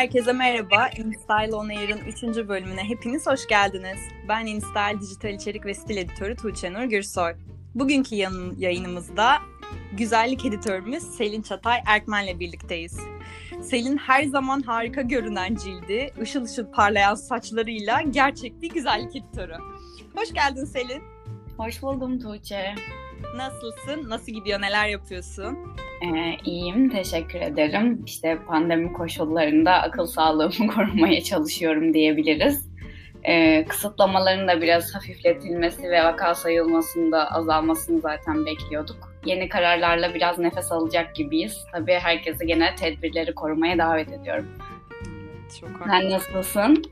Herkese merhaba. InStyle On Air'ın 3. bölümüne hepiniz hoş geldiniz. Ben InStyle Dijital İçerik ve Stil Editörü Tuğçe Nur Gürsoy. Bugünkü yayınımızda güzellik editörümüz Selin Çatay Erkmen'le birlikteyiz. Selin her zaman harika görünen cildi, ışıl ışıl parlayan saçlarıyla gerçek bir güzellik editörü. Hoş geldin Selin. Hoş buldum Tuğçe. Nasılsın? Nasıl gidiyor? Neler yapıyorsun? Ee, iyiyim, teşekkür ederim. İşte pandemi koşullarında akıl sağlığımı korumaya çalışıyorum diyebiliriz. Ee, kısıtlamaların da biraz hafifletilmesi ve vaka sayılmasının da azalmasını zaten bekliyorduk. Yeni kararlarla biraz nefes alacak gibiyiz. Tabii herkese gene tedbirleri korumaya davet ediyorum. Çok Sen nasılsın?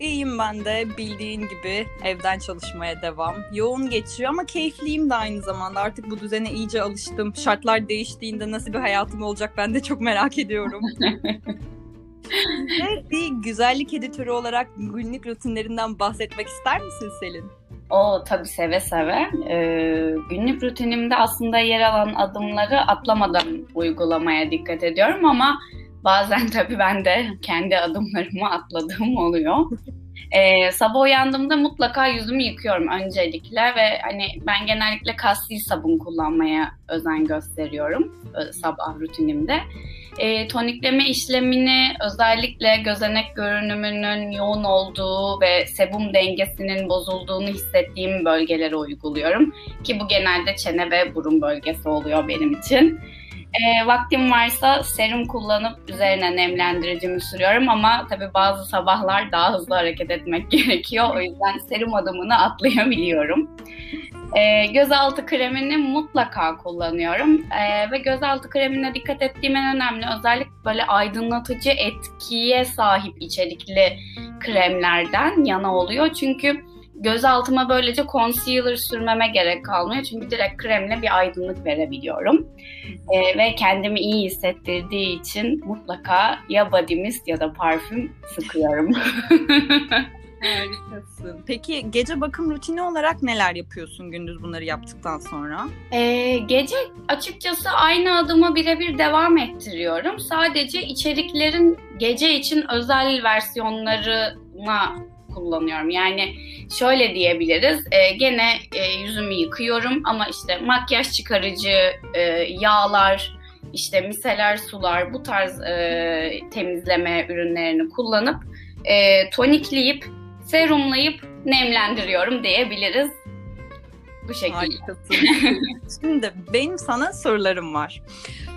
İyiyim ben de bildiğin gibi evden çalışmaya devam. Yoğun geçiyor ama keyifliyim de aynı zamanda. Artık bu düzene iyice alıştım. Şartlar değiştiğinde nasıl bir hayatım olacak ben de çok merak ediyorum. Ve bir güzellik editörü olarak günlük rutinlerinden bahsetmek ister misin Selin? O tabii seve seve. Ee, günlük rutinimde aslında yer alan adımları atlamadan uygulamaya dikkat ediyorum ama Bazen tabii ben de kendi adımlarımı atladığım oluyor. Ee, sabah uyandığımda mutlaka yüzümü yıkıyorum öncelikle ve hani ben genellikle kaslı sabun kullanmaya özen gösteriyorum e, sabah rutinimde. E, tonikleme işlemini özellikle gözenek görünümünün yoğun olduğu ve sebum dengesinin bozulduğunu hissettiğim bölgelere uyguluyorum. Ki bu genelde çene ve burun bölgesi oluyor benim için. E, vaktim varsa serum kullanıp üzerine nemlendiricimi sürüyorum ama tabii bazı sabahlar daha hızlı hareket etmek gerekiyor. O yüzden serum adımını atlayabiliyorum. E, gözaltı kremini mutlaka kullanıyorum e, ve gözaltı kremine dikkat ettiğim en önemli özellik böyle aydınlatıcı etkiye sahip içerikli kremlerden yana oluyor. Çünkü göz altıma böylece concealer sürmeme gerek kalmıyor. Çünkü direkt kremle bir aydınlık verebiliyorum. Ee, ve kendimi iyi hissettirdiği için mutlaka ya body mist ya da parfüm sıkıyorum. Harikasın. Peki gece bakım rutini olarak neler yapıyorsun gündüz bunları yaptıktan sonra? Ee, gece açıkçası aynı adıma birebir devam ettiriyorum. Sadece içeriklerin gece için özel versiyonlarına kullanıyorum. Yani şöyle diyebiliriz. E, gene e, yüzümü yıkıyorum ama işte makyaj çıkarıcı, e, yağlar, işte miseler sular bu tarz e, temizleme ürünlerini kullanıp e, tonikleyip serumlayıp nemlendiriyorum diyebiliriz. Bu şekilde. Harikasın. Şimdi benim sana sorularım var.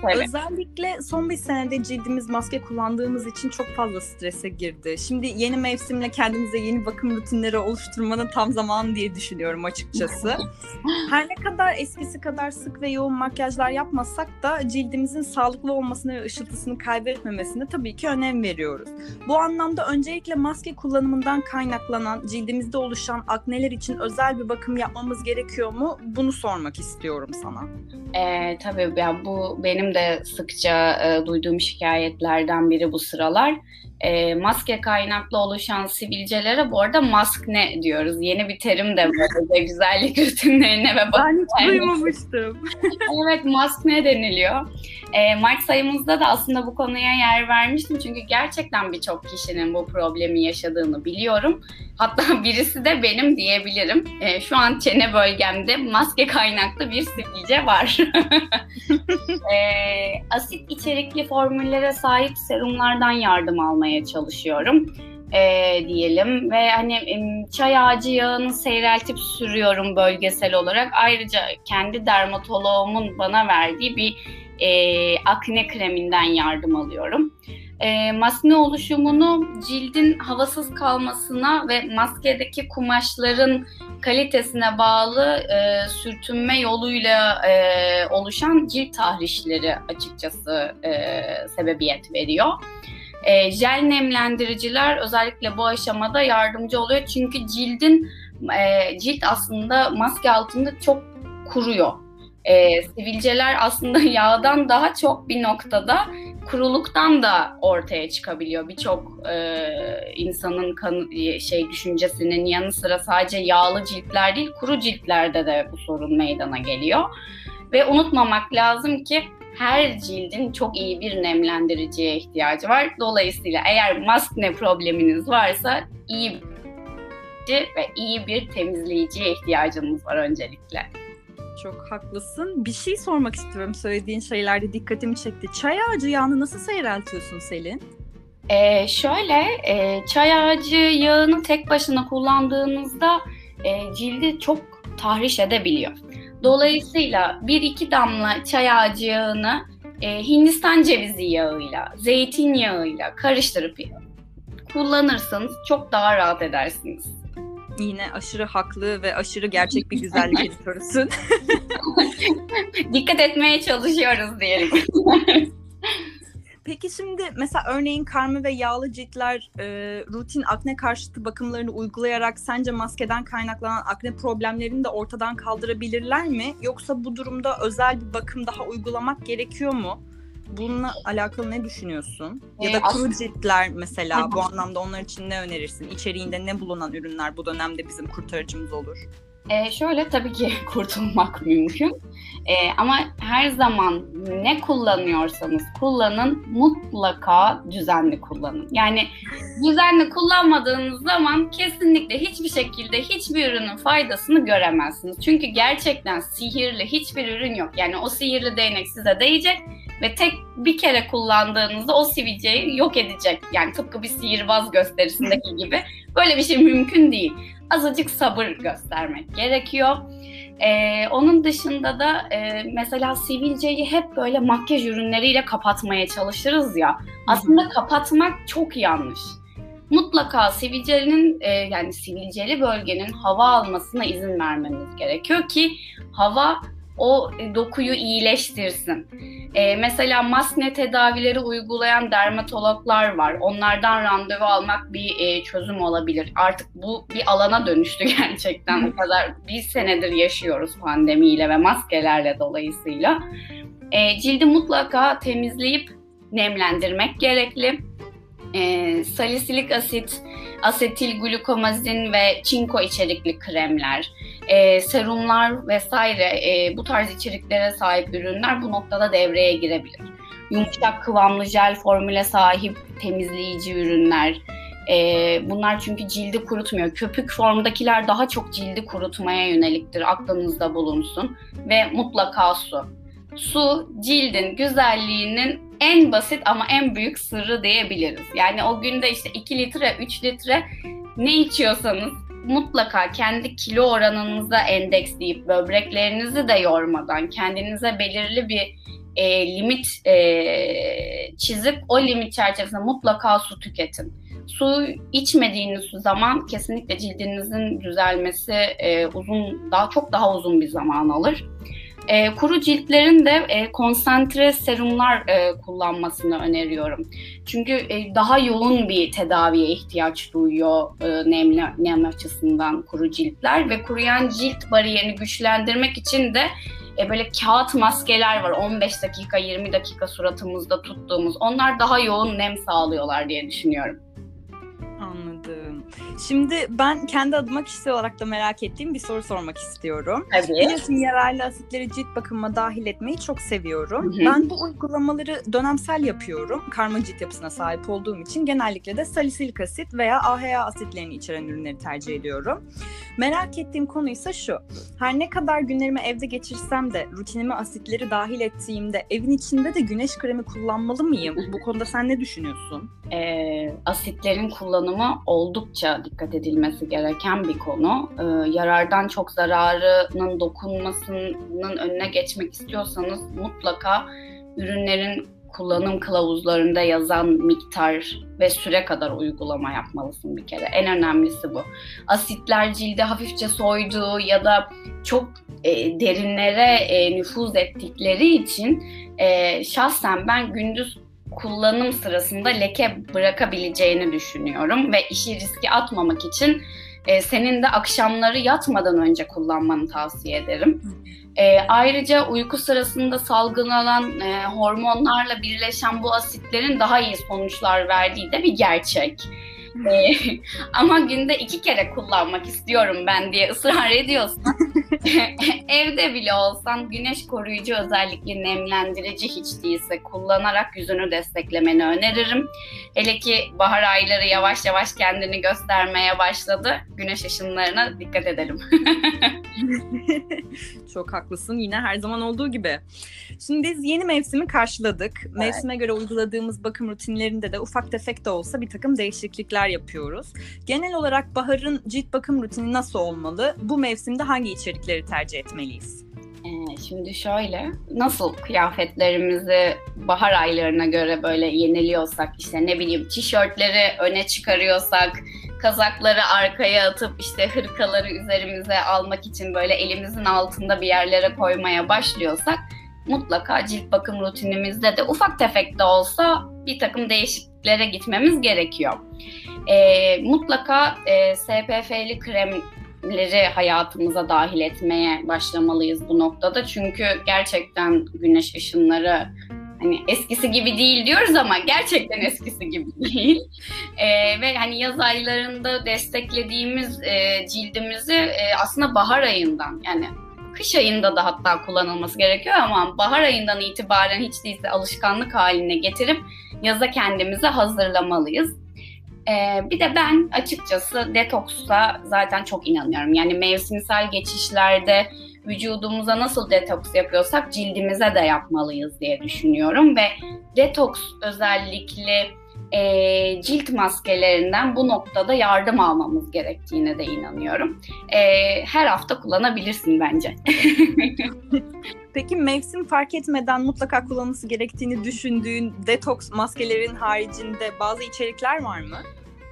Evet. Özellikle son bir senede cildimiz maske kullandığımız için çok fazla strese girdi. Şimdi yeni mevsimle kendimize yeni bakım rutinleri oluşturmanın tam zamanı diye düşünüyorum açıkçası. Her ne kadar eskisi kadar sık ve yoğun makyajlar yapmasak da cildimizin sağlıklı olmasını ve ışıltısını kaybetmemesine tabii ki önem veriyoruz. Bu anlamda öncelikle maske kullanımından kaynaklanan cildimizde oluşan akneler için özel bir bakım yapmamız gerekiyor mu? Bunu sormak istiyorum sana. Ee, tabii ya bu benim de sıkça e, duyduğum şikayetlerden biri bu sıralar. E, maske kaynaklı oluşan sivilcelere bu arada maskne diyoruz. Yeni bir terim de böyle güzellik rutinlerine ve Ben hiç duymamıştım. evet maskne deniliyor. E, Mart sayımızda da aslında bu konuya yer vermiştim. Çünkü gerçekten birçok kişinin bu problemi yaşadığını biliyorum. Hatta birisi de benim diyebilirim. E, şu an çene bölgemde maske kaynaklı bir sivilce var. e, asit içerikli formüllere sahip serumlardan yardım almaya çalışıyorum e, diyelim ve hani çay ağacı yağını seyreltip sürüyorum bölgesel olarak. Ayrıca kendi dermatoloğumun bana verdiği bir e, akne kreminden yardım alıyorum. E, maske oluşumunu cildin havasız kalmasına ve maskedeki kumaşların kalitesine bağlı e, sürtünme yoluyla e, oluşan cilt tahrişleri açıkçası e, sebebiyet veriyor. E, jel nemlendiriciler özellikle bu aşamada yardımcı oluyor çünkü cildin e, cilt aslında maske altında çok kuruyor. E, sivilceler aslında yağdan daha çok bir noktada kuruluktan da ortaya çıkabiliyor. Birçok e, insanın kan, şey düşüncesinin yanı sıra sadece yağlı ciltler değil, kuru ciltlerde de bu sorun meydana geliyor. Ve unutmamak lazım ki her cildin çok iyi bir nemlendiriciye ihtiyacı var. Dolayısıyla eğer maskne probleminiz varsa iyi ve iyi bir temizleyiciye ihtiyacınız var öncelikle. Çok haklısın. Bir şey sormak istiyorum. Söylediğin şeylerde dikkatimi çekti. Çay ağacı yağını nasıl seyreltiyorsun Selin? Ee, şöyle, e, çay ağacı yağını tek başına kullandığınızda e, cildi çok tahriş edebiliyor. Dolayısıyla bir iki damla çay ağacı yağını e, Hindistan cevizi yağıyla, zeytinyağıyla karıştırıp kullanırsanız çok daha rahat edersiniz. Yine aşırı haklı ve aşırı gerçek bir güzellik editörüsün. Dikkat etmeye çalışıyoruz diyelim. Peki şimdi mesela örneğin karma ve yağlı ciltler e, rutin akne karşıtı bakımlarını uygulayarak sence maskeden kaynaklanan akne problemlerini de ortadan kaldırabilirler mi? Yoksa bu durumda özel bir bakım daha uygulamak gerekiyor mu? Bununla alakalı ne düşünüyorsun? Ya da ee, kuru ciltler mesela bu anlamda onlar için ne önerirsin? İçeriğinde ne bulunan ürünler bu dönemde bizim kurtarıcımız olur? Ee, şöyle tabii ki kurtulmak mümkün. Ee, ama her zaman ne kullanıyorsanız kullanın mutlaka düzenli kullanın. Yani düzenli kullanmadığınız zaman kesinlikle hiçbir şekilde hiçbir ürünün faydasını göremezsiniz. Çünkü gerçekten sihirli hiçbir ürün yok. Yani o sihirli değnek size değecek ve tek bir kere kullandığınızda o sivilceyi yok edecek. Yani tıpkı bir sihirbaz gösterisindeki gibi. Böyle bir şey mümkün değil. Azıcık sabır göstermek gerekiyor. Ee, onun dışında da e, mesela sivilceyi hep böyle makyaj ürünleriyle kapatmaya çalışırız ya. Aslında kapatmak çok yanlış. Mutlaka sivilcenin e, yani sivilceli bölgenin hava almasına izin vermemiz gerekiyor ki hava o dokuyu iyileştirsin. Ee, mesela maskne tedavileri uygulayan dermatologlar var. Onlardan randevu almak bir e, çözüm olabilir. Artık bu bir alana dönüştü gerçekten. O kadar bir senedir yaşıyoruz pandemiyle ve maskelerle dolayısıyla. E, cildi mutlaka temizleyip nemlendirmek gerekli. E, salisilik asit, asetil glukomazin ve çinko içerikli kremler, e, serumlar vesaire e, bu tarz içeriklere sahip ürünler bu noktada devreye girebilir. Yumuşak kıvamlı jel formüle sahip temizleyici ürünler, e, bunlar çünkü cildi kurutmuyor. Köpük formdakiler daha çok cildi kurutmaya yöneliktir. Aklınızda bulunsun. Ve mutlaka su. Su cildin güzelliğinin en basit ama en büyük sırrı diyebiliriz. Yani o günde işte 2 litre, 3 litre ne içiyorsanız mutlaka kendi kilo oranınıza endeksleyip böbreklerinizi de yormadan kendinize belirli bir e, limit e, çizip o limit çerçevesinde mutlaka su tüketin. Su içmediğiniz zaman kesinlikle cildinizin düzelmesi e, uzun daha çok daha uzun bir zaman alır. E, kuru ciltlerin de e, konsantre serumlar e, kullanmasını öneriyorum. Çünkü e, daha yoğun bir tedaviye ihtiyaç duyuyor e, nemli, nem açısından kuru ciltler ve kuruyan cilt bariyerini güçlendirmek için de e, böyle kağıt maskeler var 15 dakika 20 dakika suratımızda tuttuğumuz onlar daha yoğun nem sağlıyorlar diye düşünüyorum. Şimdi ben kendi adıma kişisel olarak da merak ettiğim bir soru sormak istiyorum. Tabii. Biliyorsun yararlı asitleri cilt bakımına dahil etmeyi çok seviyorum. Hı hı. Ben bu uygulamaları dönemsel yapıyorum. Karma cilt yapısına sahip olduğum için genellikle de salisilik asit veya AHA asitlerini içeren ürünleri tercih ediyorum. Merak ettiğim konu ise şu. Her ne kadar günlerimi evde geçirsem de rutinime asitleri dahil ettiğimde evin içinde de güneş kremi kullanmalı mıyım? Bu konuda sen ne düşünüyorsun? Ee, asitlerin kullanımı oldukça dikkat edilmesi gereken bir konu. Ee, yarardan çok zararının dokunmasının önüne geçmek istiyorsanız mutlaka ürünlerin kullanım kılavuzlarında yazan miktar ve süre kadar uygulama yapmalısın bir kere. En önemlisi bu. Asitler cilde hafifçe soyduğu ya da çok e, derinlere e, nüfuz ettikleri için e, şahsen ben gündüz kullanım sırasında leke bırakabileceğini düşünüyorum ve işi riske atmamak için e, senin de akşamları yatmadan önce kullanmanı tavsiye ederim. E, ayrıca uyku sırasında salgılanan e, hormonlarla birleşen bu asitlerin daha iyi sonuçlar verdiği de bir gerçek. E, ama günde iki kere kullanmak istiyorum ben diye ısrar ediyorsan evde bile olsan güneş koruyucu özellikli nemlendirici hiç değilse kullanarak yüzünü desteklemeni öneririm. Hele ki bahar ayları yavaş yavaş kendini göstermeye başladı. Güneş ışınlarına dikkat edelim. Çok haklısın. Yine her zaman olduğu gibi. Şimdi biz yeni mevsimi karşıladık. Evet. Mevsime göre uyguladığımız bakım rutinlerinde de ufak tefek de olsa bir takım değişiklikler yapıyoruz. Genel olarak baharın cilt bakım rutini nasıl olmalı? Bu mevsimde hangi içerikleri tercih etmeliyiz? Ee, şimdi şöyle, nasıl kıyafetlerimizi bahar aylarına göre böyle yeniliyorsak, işte ne bileyim tişörtleri öne çıkarıyorsak, kazakları arkaya atıp işte hırkaları üzerimize almak için böyle elimizin altında bir yerlere koymaya başlıyorsak mutlaka cilt bakım rutinimizde de ufak tefek de olsa bir takım değişikliklere gitmemiz gerekiyor. E, mutlaka e, SPF'li kremleri hayatımıza dahil etmeye başlamalıyız bu noktada. Çünkü gerçekten güneş ışınları hani eskisi gibi değil diyoruz ama gerçekten eskisi gibi değil. E, ve hani yaz aylarında desteklediğimiz e, cildimizi e, aslında bahar ayından yani kış ayında da hatta kullanılması gerekiyor ama bahar ayından itibaren hiç değilse alışkanlık haline getirip yaza kendimizi hazırlamalıyız. Ee, bir de ben açıkçası detoksa zaten çok inanıyorum. Yani mevsimsel geçişlerde vücudumuza nasıl detoks yapıyorsak cildimize de yapmalıyız diye düşünüyorum ve detoks özellikle e, cilt maskelerinden bu noktada yardım almamız gerektiğine de inanıyorum. E, her hafta kullanabilirsin bence. Peki mevsim fark etmeden mutlaka kullanılması gerektiğini düşündüğün detoks maskelerin haricinde bazı içerikler var mı?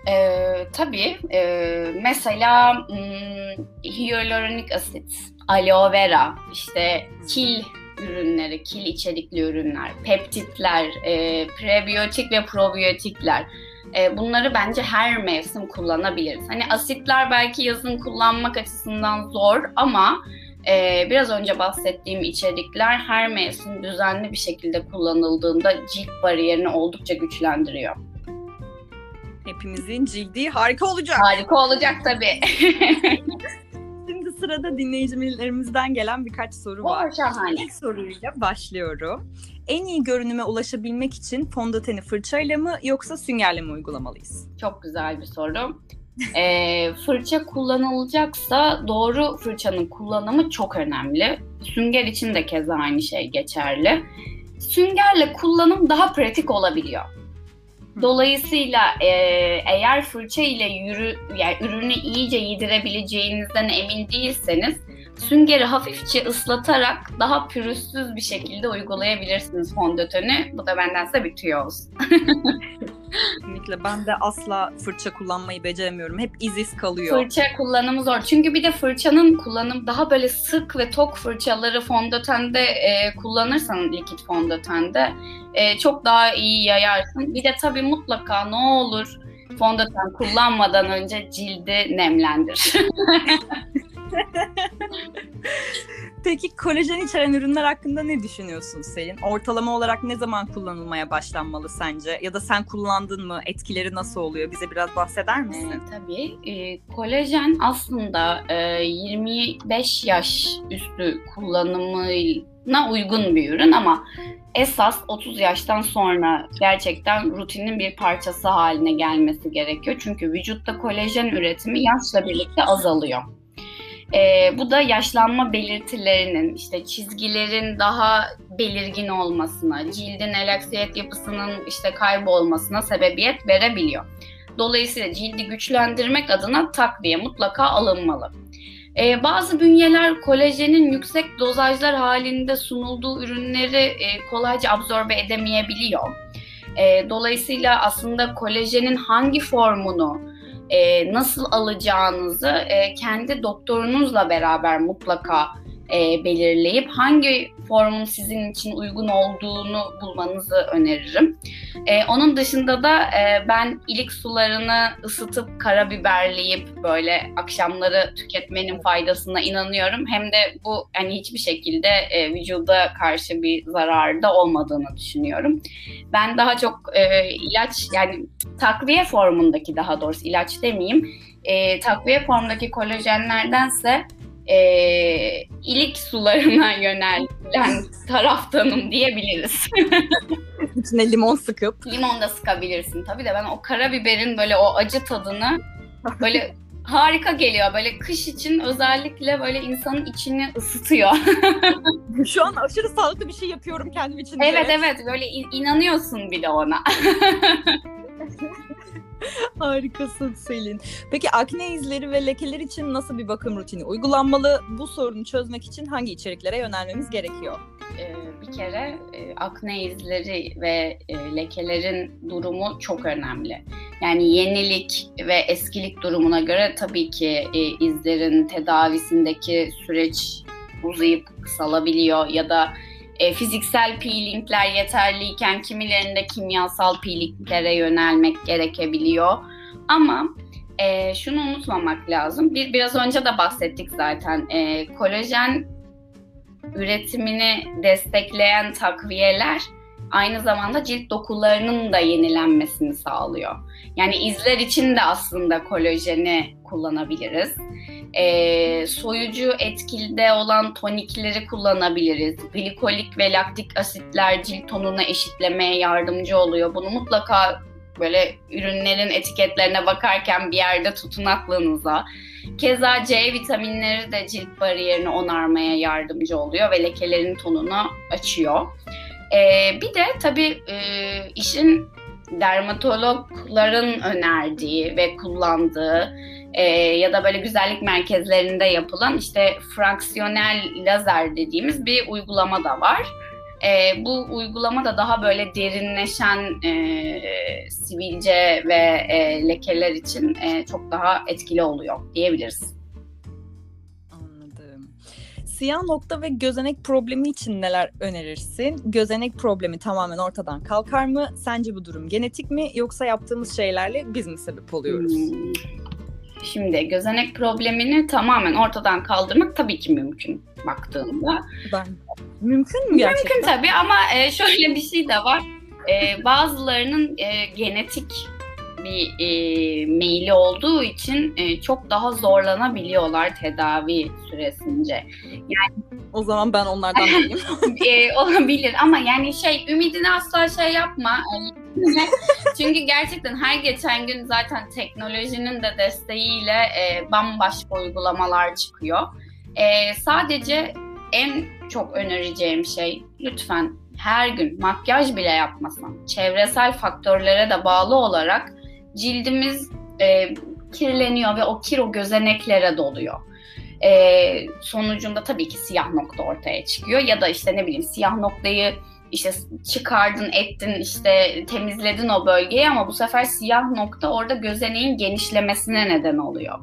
Ee, tabii. Ee, mesela hmm, hyaluronik asit, aloe vera, işte kil ürünleri, kil içerikli ürünler, peptitler, e, prebiyotik ve probiyotikler. E, bunları bence her mevsim kullanabiliriz. Hani asitler belki yazın kullanmak açısından zor ama e, biraz önce bahsettiğim içerikler her mevsim düzenli bir şekilde kullanıldığında cilt bariyerini oldukça güçlendiriyor. Hepimizin cildi harika olacak. Harika olacak tabii. Şimdi sırada dinleyicilerimizden gelen birkaç soru var. O şahane. İlk soruyla başlıyorum. En iyi görünüme ulaşabilmek için fondöteni fırçayla mı yoksa süngerle mi uygulamalıyız? Çok güzel bir soru. E, fırça kullanılacaksa doğru fırçanın kullanımı çok önemli. Sünger için de keza aynı şey geçerli. Süngerle kullanım daha pratik olabiliyor. Dolayısıyla e, eğer fırça ile yürü, yani ürünü iyice yedirebileceğinizden emin değilseniz süngeri hafifçe ıslatarak daha pürüzsüz bir şekilde uygulayabilirsiniz fondöteni. Bu da benden size bir tüyo olsun. Kesinlikle. Ben de asla fırça kullanmayı beceremiyorum. Hep iz iz kalıyor. Fırça kullanımı zor. Çünkü bir de fırçanın kullanım daha böyle sık ve tok fırçaları fondötende e, kullanırsan likit fondötende e, çok daha iyi yayarsın. Bir de tabii mutlaka ne olur fondöten kullanmadan önce cildi nemlendir. Peki kolajen içeren ürünler hakkında ne düşünüyorsun Selin? Ortalama olarak ne zaman kullanılmaya başlanmalı sence? Ya da sen kullandın mı? Etkileri nasıl oluyor? Bize biraz bahseder misin? Ee, tabii. E, kolajen aslında e, 25 yaş üstü kullanımına uygun bir ürün ama esas 30 yaştan sonra gerçekten rutinin bir parçası haline gelmesi gerekiyor. Çünkü vücutta kolajen üretimi yaşla birlikte azalıyor. E, bu da yaşlanma belirtilerinin, işte çizgilerin daha belirgin olmasına, cildin elaksiyet yapısının işte kaybolmasına sebebiyet verebiliyor. Dolayısıyla cildi güçlendirmek adına takviye mutlaka alınmalı. Ee, bazı bünyeler kolajenin yüksek dozajlar halinde sunulduğu ürünleri e, kolayca absorbe edemeyebiliyor. E, dolayısıyla aslında kolajenin hangi formunu e, nasıl alacağınızı e, kendi doktorunuzla beraber mutlaka e, belirleyip hangi formun sizin için uygun olduğunu bulmanızı öneririm. E, onun dışında da e, ben ilik sularını ısıtıp karabiberleyip böyle akşamları tüketmenin faydasına inanıyorum. Hem de bu hani hiçbir şekilde e, vücuda karşı bir zararı da olmadığını düşünüyorum. Ben daha çok e, ilaç yani takviye formundaki daha doğrusu ilaç demeyeyim e, takviye formundaki kolajenlerdense e, ilik sularına yönelen taraftanım diyebiliriz. İçine limon sıkıp. Limon da sıkabilirsin. Tabii de ben o karabiberin böyle o acı tadını böyle harika geliyor. Böyle kış için özellikle böyle insanın içini ısıtıyor. Şu an aşırı sağlıklı bir şey yapıyorum kendim için. Evet evet böyle inanıyorsun bile ona. Harikasın Selin. Peki akne izleri ve lekeler için nasıl bir bakım rutini uygulanmalı? Bu sorunu çözmek için hangi içeriklere yönelmemiz gerekiyor? Ee, bir kere e, akne izleri ve e, lekelerin durumu çok önemli. Yani yenilik ve eskilik durumuna göre tabii ki e, izlerin tedavisindeki süreç uzayıp kısalabiliyor ya da e, fiziksel peelingler yeterliyken kimilerinde kimyasal peelinglere yönelmek gerekebiliyor. Ama e, şunu unutmamak lazım. Bir biraz önce de bahsettik zaten. E, kolajen üretimini destekleyen takviyeler aynı zamanda cilt dokularının da yenilenmesini sağlıyor. Yani izler için de aslında kolajeni kullanabiliriz e, soyucu etkilde olan tonikleri kullanabiliriz. Glikolik ve laktik asitler cilt tonunu eşitlemeye yardımcı oluyor. Bunu mutlaka böyle ürünlerin etiketlerine bakarken bir yerde tutun aklınıza. Keza C vitaminleri de cilt bariyerini onarmaya yardımcı oluyor ve lekelerin tonunu açıyor. Ee, bir de tabii e, işin dermatologların önerdiği ve kullandığı e, ya da böyle güzellik merkezlerinde yapılan işte fraksiyonel lazer dediğimiz bir uygulama da var. E, bu uygulama da daha böyle derinleşen e, sivilce ve e, lekeler için e, çok daha etkili oluyor diyebiliriz. Siyah nokta ve gözenek problemi için neler önerirsin? Gözenek problemi tamamen ortadan kalkar mı? Sence bu durum genetik mi yoksa yaptığımız şeylerle biz mi sebep oluyoruz? Hmm. Şimdi gözenek problemini tamamen ortadan kaldırmak tabii ki mümkün baktığında. Ben, mümkün mü gerçekten? Mümkün tabii ama e, şöyle bir şey de var. E, bazılarının e, genetik bir e, meyili olduğu için e, çok daha zorlanabiliyorlar tedavi süresince. Yani o zaman ben onlardan değilim. e, olabilir ama yani şey ümidini asla şey yapma. Çünkü gerçekten her geçen gün zaten teknolojinin de desteğiyle e, bambaşka uygulamalar çıkıyor. E, sadece en çok önereceğim şey lütfen her gün makyaj bile yapmasan çevresel faktörlere de bağlı olarak cildimiz e, kirleniyor ve o kir o gözeneklere doluyor. E, sonucunda tabii ki siyah nokta ortaya çıkıyor ya da işte ne bileyim siyah noktayı işte çıkardın, ettin, işte temizledin o bölgeyi ama bu sefer siyah nokta orada gözeneğin genişlemesine neden oluyor.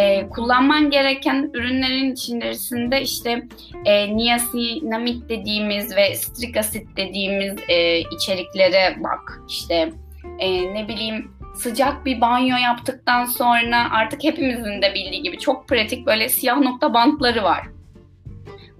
Ee, kullanman gereken ürünlerin içerisinde işte e, niasinamid dediğimiz ve strik asit dediğimiz e, içeriklere bak. İşte e, ne bileyim sıcak bir banyo yaptıktan sonra artık hepimizin de bildiği gibi çok pratik böyle siyah nokta bantları var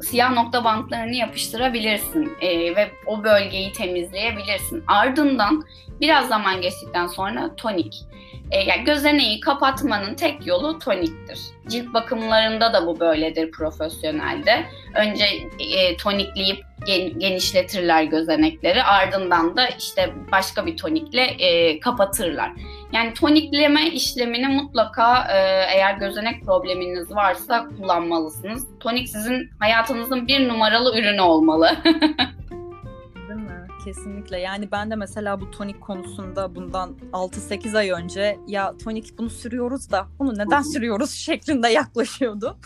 siyah nokta bantlarını yapıştırabilirsin e, ve o bölgeyi temizleyebilirsin. Ardından biraz zaman geçtikten sonra tonik. E, yani gözeneği kapatmanın tek yolu toniktir. Cilt bakımlarında da bu böyledir profesyonelde. Önce e, tonikleyip gen, genişletirler gözenekleri. Ardından da işte başka bir tonikle e, kapatırlar. Yani tonikleme işlemini mutlaka e, eğer gözenek probleminiz varsa kullanmalısınız. Tonik sizin hayatınızın bir numaralı ürünü olmalı. Kesinlikle. Yani ben de mesela bu tonik konusunda bundan 6-8 ay önce ya tonik bunu sürüyoruz da bunu neden sürüyoruz şeklinde yaklaşıyordum.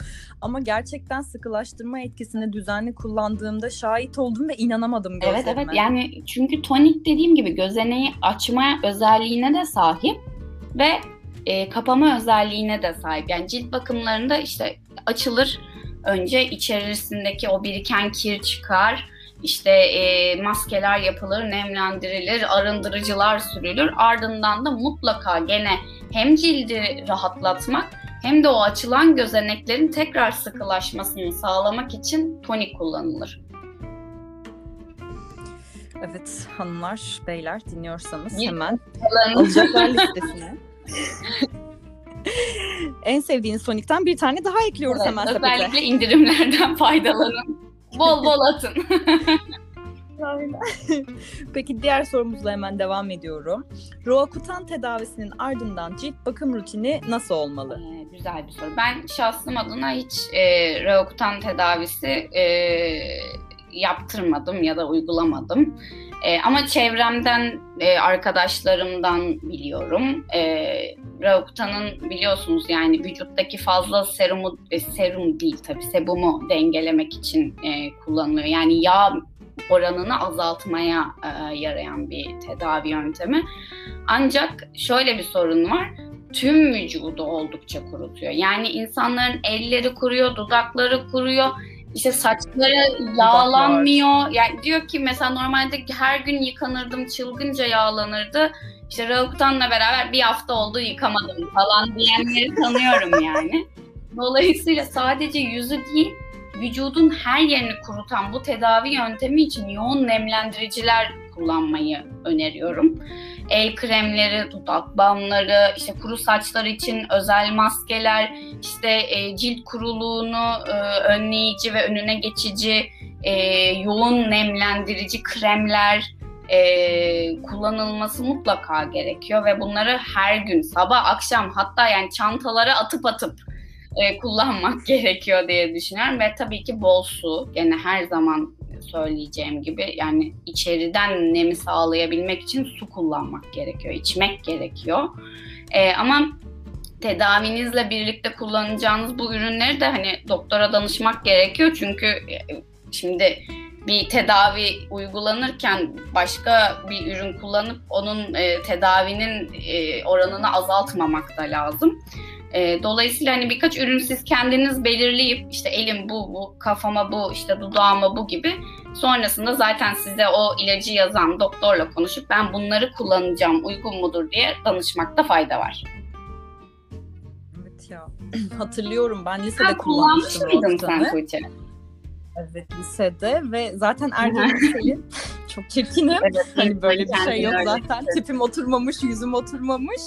Ama gerçekten sıkılaştırma etkisini düzenli kullandığımda şahit oldum ve inanamadım gözlerime. Evet evet yani çünkü tonik dediğim gibi gözeneği açma özelliğine de sahip ve e, kapama özelliğine de sahip. Yani cilt bakımlarında işte açılır önce içerisindeki o biriken kir çıkar işte e, maskeler yapılır, nemlendirilir, arındırıcılar sürülür. Ardından da mutlaka gene hem cildi rahatlatmak hem de o açılan gözeneklerin tekrar sıkılaşmasını sağlamak için tonik kullanılır. Evet hanımlar, beyler dinliyorsanız hemen alacaklar listesine. en sevdiğiniz tonikten bir tane daha ekliyoruz evet, hemen sepete. Özellikle indirimlerden faydalanın. Bol bol atın. Peki diğer sorumuzla hemen devam ediyorum. Roakutan tedavisinin ardından cilt bakım rutini nasıl olmalı? Ee, güzel bir soru. Ben şahsım adına hiç e, Roakutan tedavisi e, yaptırmadım ya da uygulamadım. E, ama çevremden, e, arkadaşlarımdan biliyorum. E, Roakutan'ın biliyorsunuz yani vücuttaki fazla serumu, e, serum değil tabii sebumu dengelemek için e, kullanılıyor. Yani yağ oranını azaltmaya e, yarayan bir tedavi yöntemi. Ancak şöyle bir sorun var. Tüm vücudu oldukça kurutuyor. Yani insanların elleri kuruyor, dudakları kuruyor. İşte saçları yağlanmıyor. Yani diyor ki mesela normalde her gün yıkanırdım, çılgınca yağlanırdı. İşte Rauktan'la beraber bir hafta oldu yıkamadım falan diyenleri tanıyorum yani. Dolayısıyla sadece yüzü değil, vücudun her yerini kurutan bu tedavi yöntemi için yoğun nemlendiriciler kullanmayı öneriyorum. El kremleri, dudak balmları, işte kuru saçlar için özel maskeler, işte e, cilt kuruluğunu e, önleyici ve önüne geçici e, yoğun nemlendirici kremler e, kullanılması mutlaka gerekiyor ve bunları her gün sabah akşam hatta yani çantalara atıp atıp e, kullanmak gerekiyor diye düşünüyorum ve tabii ki bol su gene her zaman söyleyeceğim gibi yani içeriden nemi sağlayabilmek için su kullanmak gerekiyor, içmek gerekiyor. E, ama tedavinizle birlikte kullanacağınız bu ürünleri de hani doktora danışmak gerekiyor çünkü e, şimdi bir tedavi uygulanırken başka bir ürün kullanıp onun e, tedavinin e, oranını azaltmamak da lazım. E, dolayısıyla hani birkaç ürün siz kendiniz belirleyip işte elim bu, bu kafama bu, işte dudağıma bu gibi sonrasında zaten size o ilacı yazan doktorla konuşup ben bunları kullanacağım uygun mudur diye danışmakta fayda var. Evet ya hatırlıyorum ben lisede ha, kullanmıştım. Kullanmış mıydın sen Tuğçe? Evet lisede ve zaten ergen Selin çok çirkinim. Evet, hani böyle bir şey yok zaten. Tipim oturmamış, yüzüm oturmamış.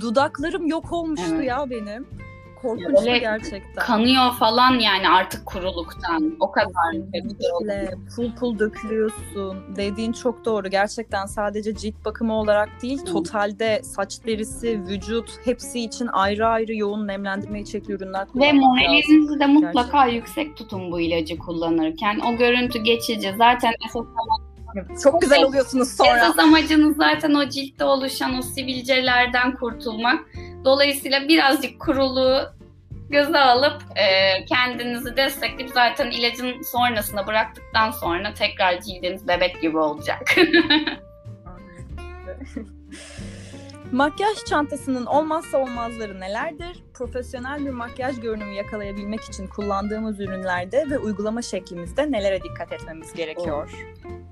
Dudaklarım yok olmuştu evet. ya benim. Korkunçtu gerçekten. Kanıyor falan yani artık kuruluktan. O kadar. Kesinlikle. Pul pul dökülüyorsun. Dediğin çok doğru. Gerçekten sadece cilt bakımı olarak değil, Hı. totalde saç derisi, vücut hepsi için ayrı ayrı yoğun nemlendirme içerikli ürünler kullanmak Ve moralinizi de mutlaka gerçekten. yüksek tutun bu ilacı kullanırken. O görüntü geçici. Zaten esas çok güzel oluyorsunuz sonra. Esas amacınız zaten o ciltte oluşan o sivilcelerden kurtulmak. Dolayısıyla birazcık kuruluğu göze alıp e, kendinizi destekleyip zaten ilacın sonrasında bıraktıktan sonra tekrar cildiniz bebek gibi olacak. Makyaj çantasının olmazsa olmazları nelerdir? Profesyonel bir makyaj görünümü yakalayabilmek için kullandığımız ürünlerde ve uygulama şeklimizde nelere dikkat etmemiz gerekiyor?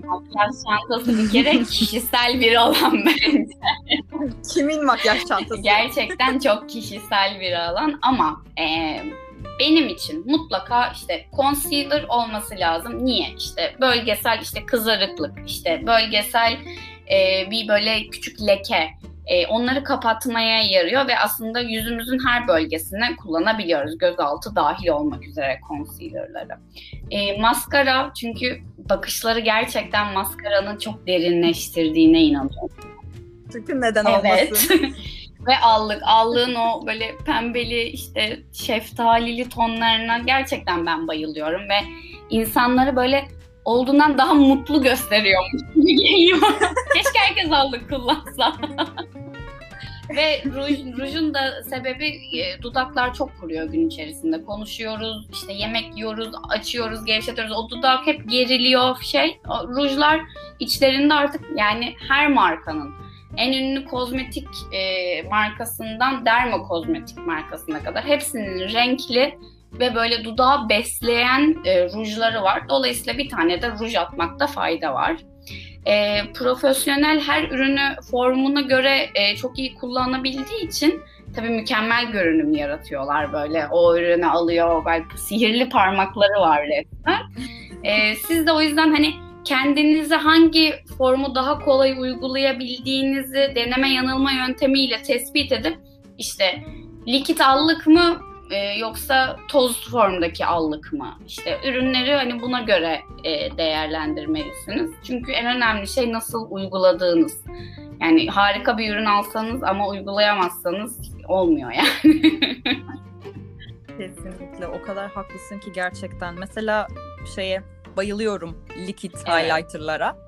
Makyaj çantası bir kere kişisel bir alan bence. Kimin makyaj çantası? Gerçekten çok kişisel bir alan ama e, benim için mutlaka işte concealer olması lazım. Niye? İşte bölgesel işte kızarıklık, işte bölgesel e, bir böyle küçük leke e, onları kapatmaya yarıyor ve aslında yüzümüzün her bölgesine kullanabiliyoruz. Gözaltı dahil olmak üzere concealer'ları. E, maskara çünkü bakışları gerçekten maskaranın çok derinleştirdiğine inanıyorum. Çünkü neden olmasın? Evet. ve allık. Allığın o böyle pembeli işte şeftalili tonlarına gerçekten ben bayılıyorum ve insanları böyle olduğundan daha mutlu gösteriyormuş gibi geliyor. Keşke herkes allık kullansa. Ve ruj, rujun da sebebi e, dudaklar çok kuruyor gün içerisinde. Konuşuyoruz, işte yemek yiyoruz, açıyoruz, gevşetiyoruz. O dudak hep geriliyor şey. O, rujlar içlerinde artık yani her markanın en ünlü kozmetik e, markasından derma kozmetik markasına kadar hepsinin renkli ve böyle dudağı besleyen e, rujları var. Dolayısıyla bir tane de ruj atmakta fayda var. E, profesyonel her ürünü formuna göre e, çok iyi kullanabildiği için tabii mükemmel görünüm yaratıyorlar böyle. O ürünü alıyor, belki sihirli parmakları var resmen. E, siz de o yüzden hani kendinize hangi formu daha kolay uygulayabildiğinizi deneme yanılma yöntemiyle tespit edip işte likit allık mı e, yoksa toz formdaki allık mı? İşte ürünleri hani buna göre e, değerlendirmelisiniz. Çünkü en önemli şey nasıl uyguladığınız. Yani harika bir ürün alsanız ama uygulayamazsanız olmuyor yani. Kesinlikle o kadar haklısın ki gerçekten. Mesela şeye bayılıyorum likit evet. highlighterlara.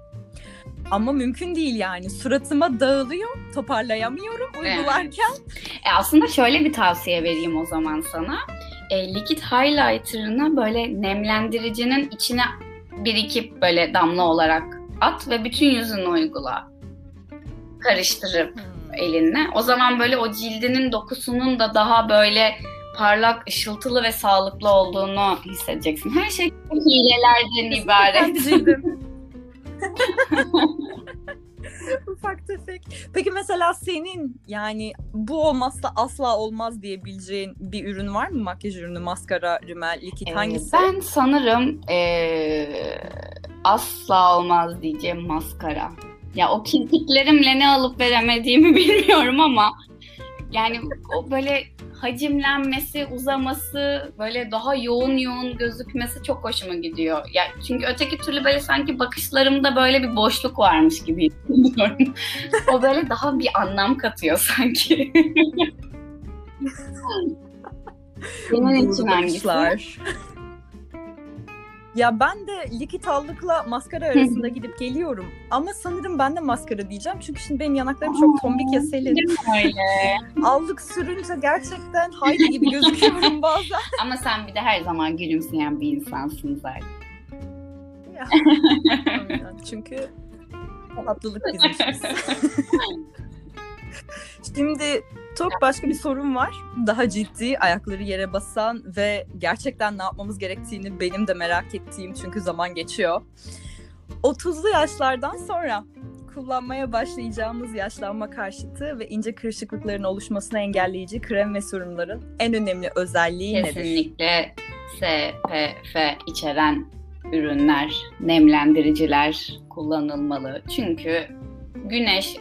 Ama mümkün değil yani. Suratıma dağılıyor, toparlayamıyorum uygularken. Evet. E aslında şöyle bir tavsiye vereyim o zaman sana. E, likit highlighter'ını böyle nemlendiricinin içine birikip böyle damla olarak at ve bütün yüzünü uygula. Karıştırıp hmm. elinle. O zaman böyle o cildinin dokusunun da daha böyle parlak, ışıltılı ve sağlıklı olduğunu hissedeceksin. Her şey hilelerden ibaret. Ufak tefek. Peki mesela senin yani bu olmazsa asla olmaz diyebileceğin bir ürün var mı? Makyaj ürünü, maskara, rimel, likit ee, hangisi? Ben sanırım ee, asla olmaz diyeceğim maskara. Ya o kirpiklerimle ne alıp veremediğimi bilmiyorum ama yani o böyle hacimlenmesi, uzaması, böyle daha yoğun yoğun gözükmesi çok hoşuma gidiyor. Ya çünkü öteki türlü böyle sanki bakışlarımda böyle bir boşluk varmış gibi hissediyorum. o böyle daha bir anlam katıyor sanki. Senin için hangisi? Ya ben de likit allıkla maskara arasında gidip geliyorum. Ama sanırım ben de maskara diyeceğim. Çünkü şimdi benim yanaklarım çok tombik ya Selin. Allık sürünce gerçekten haydi gibi gözüküyorum bazen. Ama sen bir de her zaman gülümseyen bir insansın zaten. Ya. Çünkü tatlılık bizim. Şimdi çok başka bir sorun var. Daha ciddi, ayakları yere basan ve gerçekten ne yapmamız gerektiğini benim de merak ettiğim çünkü zaman geçiyor. 30'lu yaşlardan sonra kullanmaya başlayacağımız yaşlanma karşıtı ve ince kırışıklıkların oluşmasını engelleyici krem ve serumların en önemli özelliği Kesinlikle nedir? Kesinlikle SPF içeren ürünler, nemlendiriciler kullanılmalı. Çünkü güneş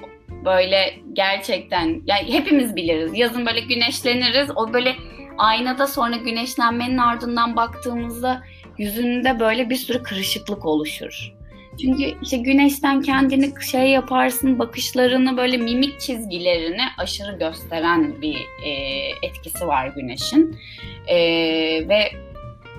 böyle gerçekten yani hepimiz biliriz. Yazın böyle güneşleniriz. O böyle aynada sonra güneşlenmenin ardından baktığımızda yüzünde böyle bir sürü kırışıklık oluşur. Çünkü işte güneşten kendini şey yaparsın, bakışlarını böyle mimik çizgilerini aşırı gösteren bir e, etkisi var güneşin. E, ve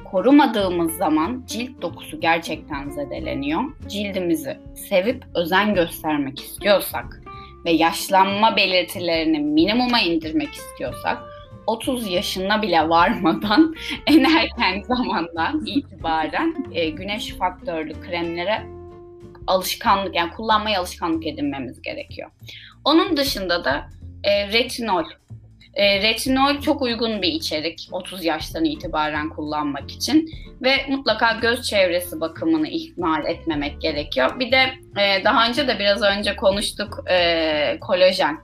korumadığımız zaman cilt dokusu gerçekten zedeleniyor. Cildimizi sevip özen göstermek istiyorsak ve yaşlanma belirtilerini minimuma indirmek istiyorsak 30 yaşına bile varmadan en erken zamandan itibaren e, güneş faktörlü kremlere alışkanlık yani kullanmaya alışkanlık edinmemiz gerekiyor. Onun dışında da e, retinol e, retinol çok uygun bir içerik 30 yaştan itibaren kullanmak için ve mutlaka göz çevresi bakımını ihmal etmemek gerekiyor. Bir de e, daha önce de biraz önce konuştuk e, kolajen.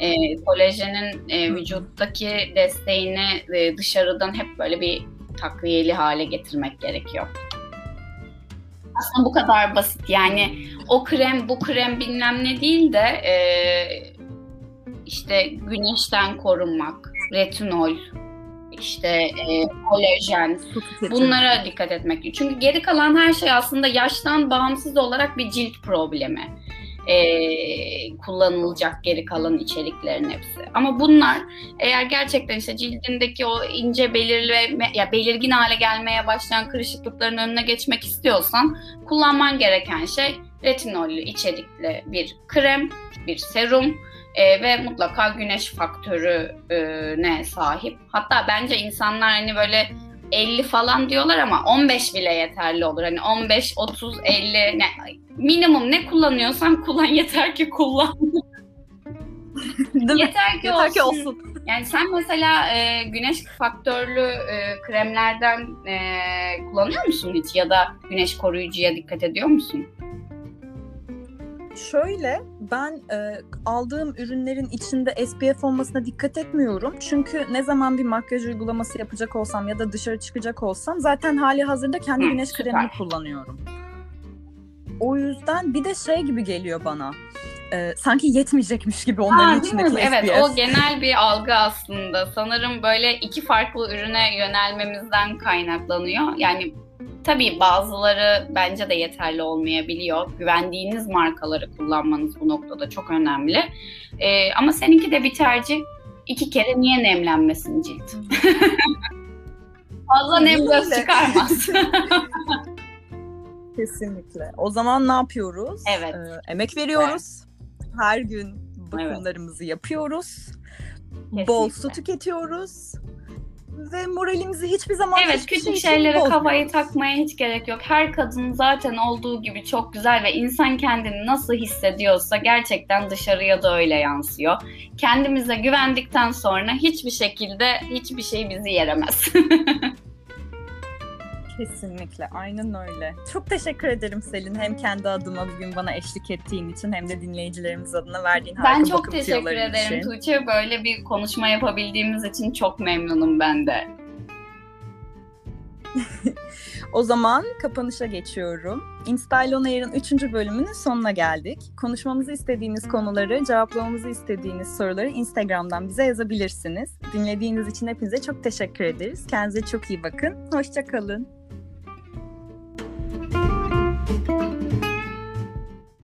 E, kolajenin e, vücuttaki desteğini e, dışarıdan hep böyle bir takviyeli hale getirmek gerekiyor. Aslında bu kadar basit yani o krem bu krem bilmem ne değil de e, işte güneşten korunmak, retinol, işte e, kolajen bunlara dikkat etmek. Çünkü geri kalan her şey aslında yaştan bağımsız olarak bir cilt problemi. E, kullanılacak geri kalan içeriklerin hepsi. Ama bunlar eğer gerçekten işte cildindeki o ince belirleme ya belirgin hale gelmeye başlayan kırışıklıkların önüne geçmek istiyorsan kullanman gereken şey retinollü içerikli bir krem, bir serum e, ve mutlaka güneş faktörü e, ne sahip. Hatta bence insanlar hani böyle 50 falan diyorlar ama 15 bile yeterli olur. Hani 15, 30, 50 ne, minimum ne kullanıyorsan kullan yeter ki kullan. Değil yeter mi? ki yeter olsun. Ki olsun. Yani sen mesela e, güneş faktörlü e, kremlerden e, kullanıyor musun hiç ya da güneş koruyucuya dikkat ediyor musun? Şöyle ben e, aldığım ürünlerin içinde SPF olmasına dikkat etmiyorum. Çünkü ne zaman bir makyaj uygulaması yapacak olsam ya da dışarı çıkacak olsam zaten hali hazırda kendi Hı, güneş süper. kremini kullanıyorum. O yüzden bir de şey gibi geliyor bana. e, sanki yetmeyecekmiş gibi onların ha, içindeki FPS. Evet o genel bir algı aslında. Sanırım böyle iki farklı ürüne yönelmemizden kaynaklanıyor. Yani tabii bazıları bence de yeterli olmayabiliyor. Güvendiğiniz markaları kullanmanız bu noktada çok önemli. E, ama seninki de bir tercih. İki kere niye nemlenmesin cilt? Fazla nem göz çıkarmaz. Kesinlikle. O zaman ne yapıyoruz? Evet. Ee, emek veriyoruz. Evet. Her gün bakımlarımızı evet. yapıyoruz. Kesinlikle. Bol su tüketiyoruz. Ve moralimizi hiçbir zaman Evet küçük şey şeylere kafayı takmaya hiç gerek yok. Her kadın zaten olduğu gibi çok güzel ve insan kendini nasıl hissediyorsa gerçekten dışarıya da öyle yansıyor. Kendimize güvendikten sonra hiçbir şekilde hiçbir şey bizi yeremez. Kesinlikle, aynen öyle. Çok teşekkür ederim Selin. Hem kendi adıma bugün bana eşlik ettiğin için hem de dinleyicilerimiz adına verdiğin harika Ben çok teşekkür ederim için. Tuğçe. Böyle bir konuşma yapabildiğimiz için çok memnunum ben de. o zaman kapanışa geçiyorum. Instyle On Air'ın 3. bölümünün sonuna geldik. Konuşmamızı istediğiniz konuları, cevaplamamızı istediğiniz soruları Instagram'dan bize yazabilirsiniz. Dinlediğiniz için hepinize çok teşekkür ederiz. Kendinize çok iyi bakın. Hoşçakalın.